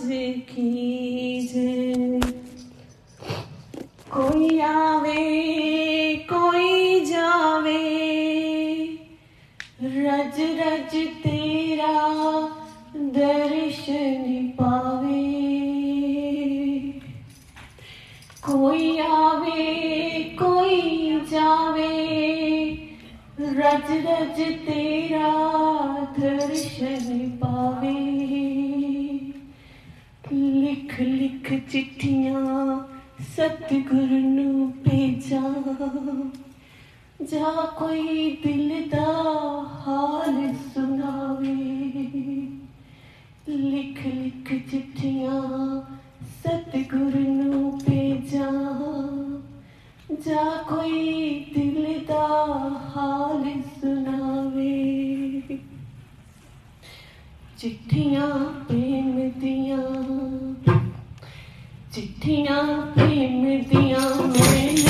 कीजे कोई आवे, कोई जावे। रज रज तेरा दर्शन पावे। कोई आवे, कोई जावे। रज रज तेरा दर्शन पावे। लिख लिख चिट्ठियाँ सतगुरु नु भेजा। जा कोई दिल दा हाल सुनावे। लिख लिख चिट्ठिया सतगुरु नु भेजा। जा कोई दिल दा हाल सुनावे। चिट्ठिया प्रेम दियाँ चिट्ठियां थी मिलदियां मैं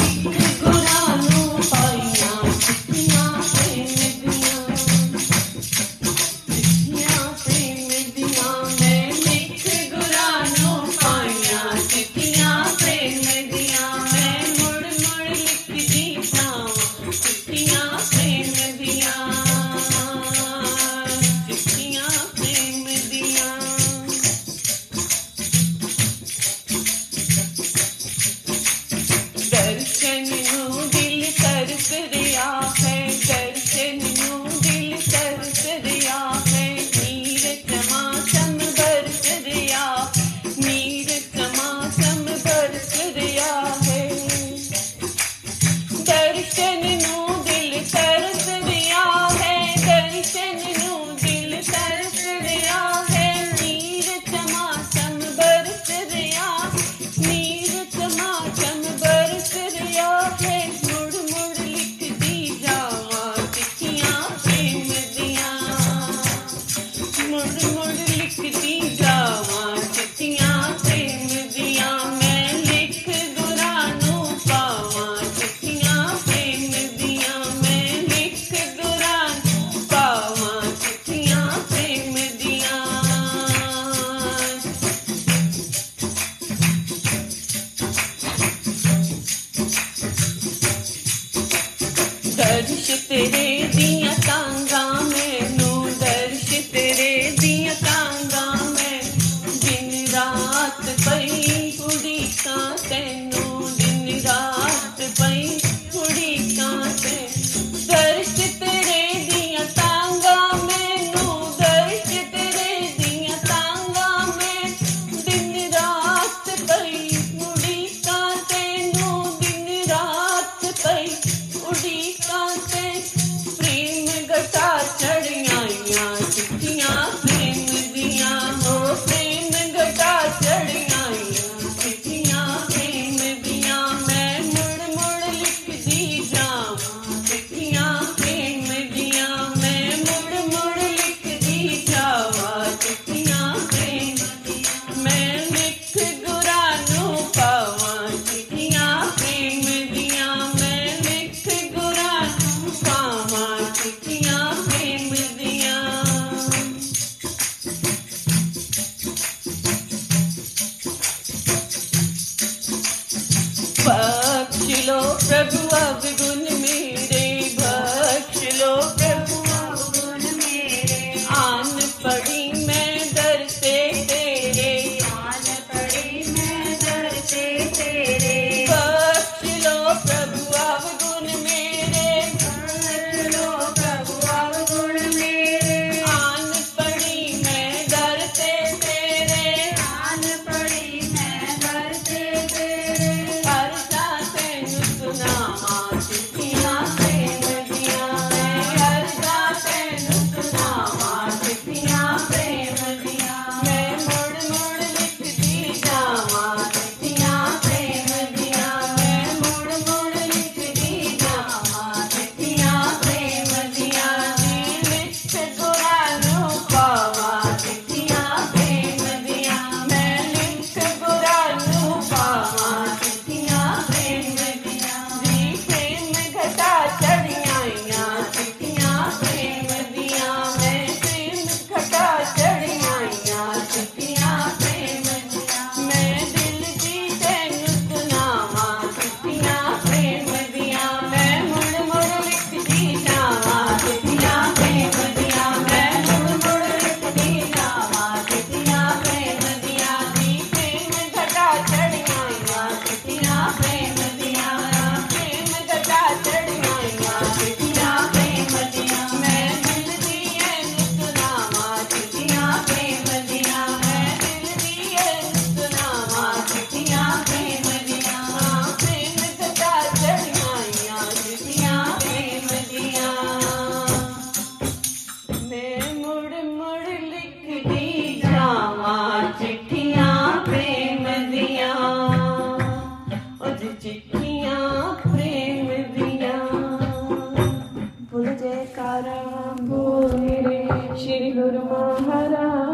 सजते तेरे दी चिट्ठिया प्रेम दिया बोल जयकारा बोल मेरे श्री गुरु महाराज।